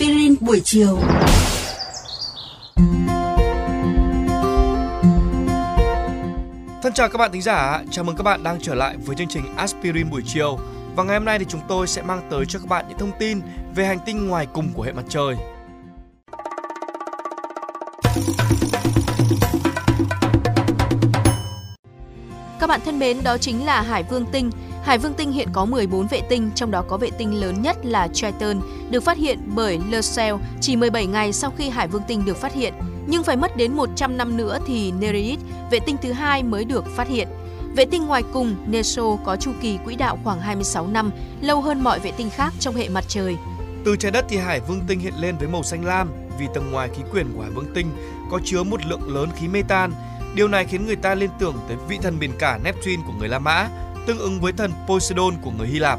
Aspirin buổi chiều. Thân chào các bạn thính giả, chào mừng các bạn đang trở lại với chương trình Aspirin buổi chiều. Và ngày hôm nay thì chúng tôi sẽ mang tới cho các bạn những thông tin về hành tinh ngoài cùng của hệ mặt trời. Các bạn thân mến, đó chính là Hải Vương Tinh. Hải Vương Tinh hiện có 14 vệ tinh, trong đó có vệ tinh lớn nhất là Triton, được phát hiện bởi Lassell chỉ 17 ngày sau khi Hải Vương Tinh được phát hiện. Nhưng phải mất đến 100 năm nữa thì Nereid, vệ tinh thứ hai mới được phát hiện. Vệ tinh ngoài cùng, Neso có chu kỳ quỹ đạo khoảng 26 năm, lâu hơn mọi vệ tinh khác trong hệ mặt trời. Từ trái đất thì Hải Vương Tinh hiện lên với màu xanh lam vì tầng ngoài khí quyển của Hải Vương Tinh có chứa một lượng lớn khí metan. Điều này khiến người ta liên tưởng tới vị thần biển cả Neptune của người La Mã, tương ứng với thần Poseidon của người Hy Lạp.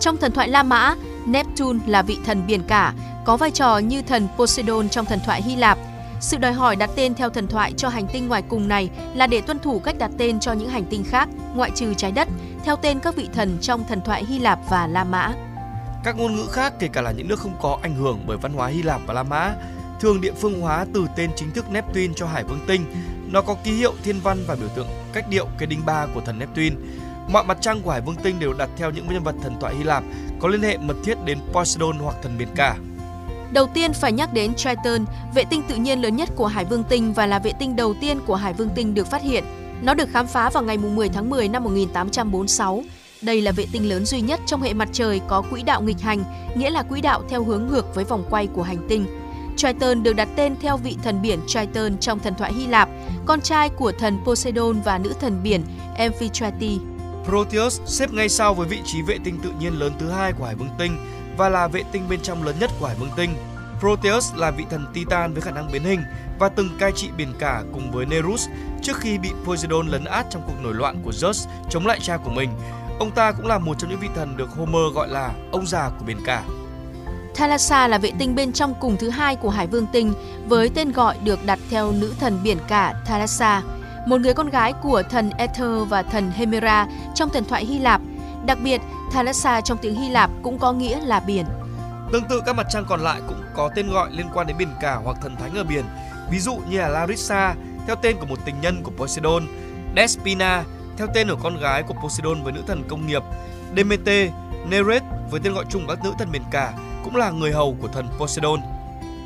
Trong thần thoại La Mã, Neptune là vị thần biển cả, có vai trò như thần Poseidon trong thần thoại Hy Lạp. Sự đòi hỏi đặt tên theo thần thoại cho hành tinh ngoài cùng này là để tuân thủ cách đặt tên cho những hành tinh khác, ngoại trừ trái đất, theo tên các vị thần trong thần thoại Hy Lạp và La Mã. Các ngôn ngữ khác, kể cả là những nước không có ảnh hưởng bởi văn hóa Hy Lạp và La Mã, thường địa phương hóa từ tên chính thức Neptune cho Hải Vương Tinh. Nó có ký hiệu thiên văn và biểu tượng cách điệu cây đinh ba của thần Neptune. Mọi mặt trăng của Hải Vương Tinh đều đặt theo những nhân vật thần thoại Hy Lạp có liên hệ mật thiết đến Poseidon hoặc thần biển cả. Đầu tiên phải nhắc đến Triton, vệ tinh tự nhiên lớn nhất của Hải Vương Tinh và là vệ tinh đầu tiên của Hải Vương Tinh được phát hiện. Nó được khám phá vào ngày 10 tháng 10 năm 1846. Đây là vệ tinh lớn duy nhất trong hệ mặt trời có quỹ đạo nghịch hành, nghĩa là quỹ đạo theo hướng ngược với vòng quay của hành tinh. Triton được đặt tên theo vị thần biển Triton trong thần thoại Hy Lạp, con trai của thần Poseidon và nữ thần biển Amphitrite. Proteus xếp ngay sau với vị trí vệ tinh tự nhiên lớn thứ hai của Hải Vương Tinh và là vệ tinh bên trong lớn nhất của Hải Vương Tinh. Proteus là vị thần Titan với khả năng biến hình và từng cai trị biển cả cùng với Nerus trước khi bị Poseidon lấn át trong cuộc nổi loạn của Zeus chống lại cha của mình. Ông ta cũng là một trong những vị thần được Homer gọi là ông già của biển cả. Thalassa là vệ tinh bên trong cùng thứ hai của Hải Vương Tinh với tên gọi được đặt theo nữ thần biển cả Thalassa, một người con gái của thần Ether và thần Hemera trong thần thoại Hy Lạp. Đặc biệt, Thalassa trong tiếng Hy Lạp cũng có nghĩa là biển. Tương tự các mặt trăng còn lại cũng có tên gọi liên quan đến biển cả hoặc thần thánh ở biển, ví dụ như là Larissa theo tên của một tình nhân của Poseidon, Despina theo tên của con gái của Poseidon với nữ thần công nghiệp, Demeter, Nereid với tên gọi chung các nữ thần biển cả cũng là người hầu của thần Poseidon.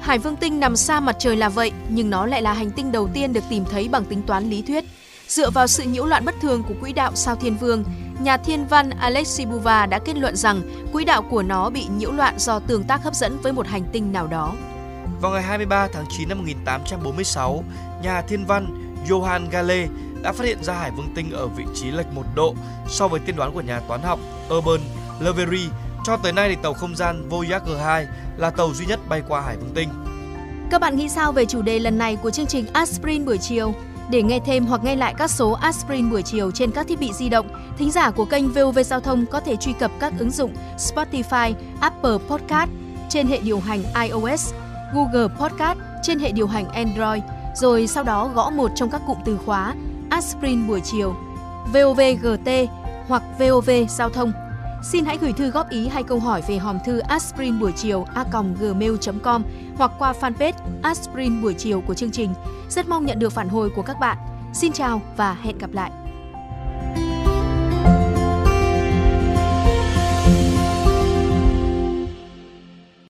Hải Vương Tinh nằm xa mặt trời là vậy, nhưng nó lại là hành tinh đầu tiên được tìm thấy bằng tính toán lý thuyết. Dựa vào sự nhiễu loạn bất thường của quỹ đạo sao Thiên Vương, nhà thiên văn Alexei Buva đã kết luận rằng quỹ đạo của nó bị nhiễu loạn do tương tác hấp dẫn với một hành tinh nào đó. Vào ngày 23 tháng 9 năm 1846, nhà thiên văn Johann Galle đã phát hiện ra Hải Vương Tinh ở vị trí lệch một độ so với tiên đoán của nhà toán học Urban Levery. Cho tới nay thì tàu không gian Voyager 2 là tàu duy nhất bay qua Hải Vương Tinh. Các bạn nghĩ sao về chủ đề lần này của chương trình Aspirin buổi chiều? Để nghe thêm hoặc nghe lại các số Aspirin buổi chiều trên các thiết bị di động, thính giả của kênh VOV Giao thông có thể truy cập các ứng dụng Spotify, Apple Podcast trên hệ điều hành iOS, Google Podcast trên hệ điều hành Android, rồi sau đó gõ một trong các cụm từ khóa Aspirin buổi chiều, VOVGT hoặc VOV Giao thông. Xin hãy gửi thư góp ý hay câu hỏi về hòm thư aspirin buổi chiều a.gmail.com hoặc qua fanpage aspirin buổi chiều của chương trình. Rất mong nhận được phản hồi của các bạn. Xin chào và hẹn gặp lại!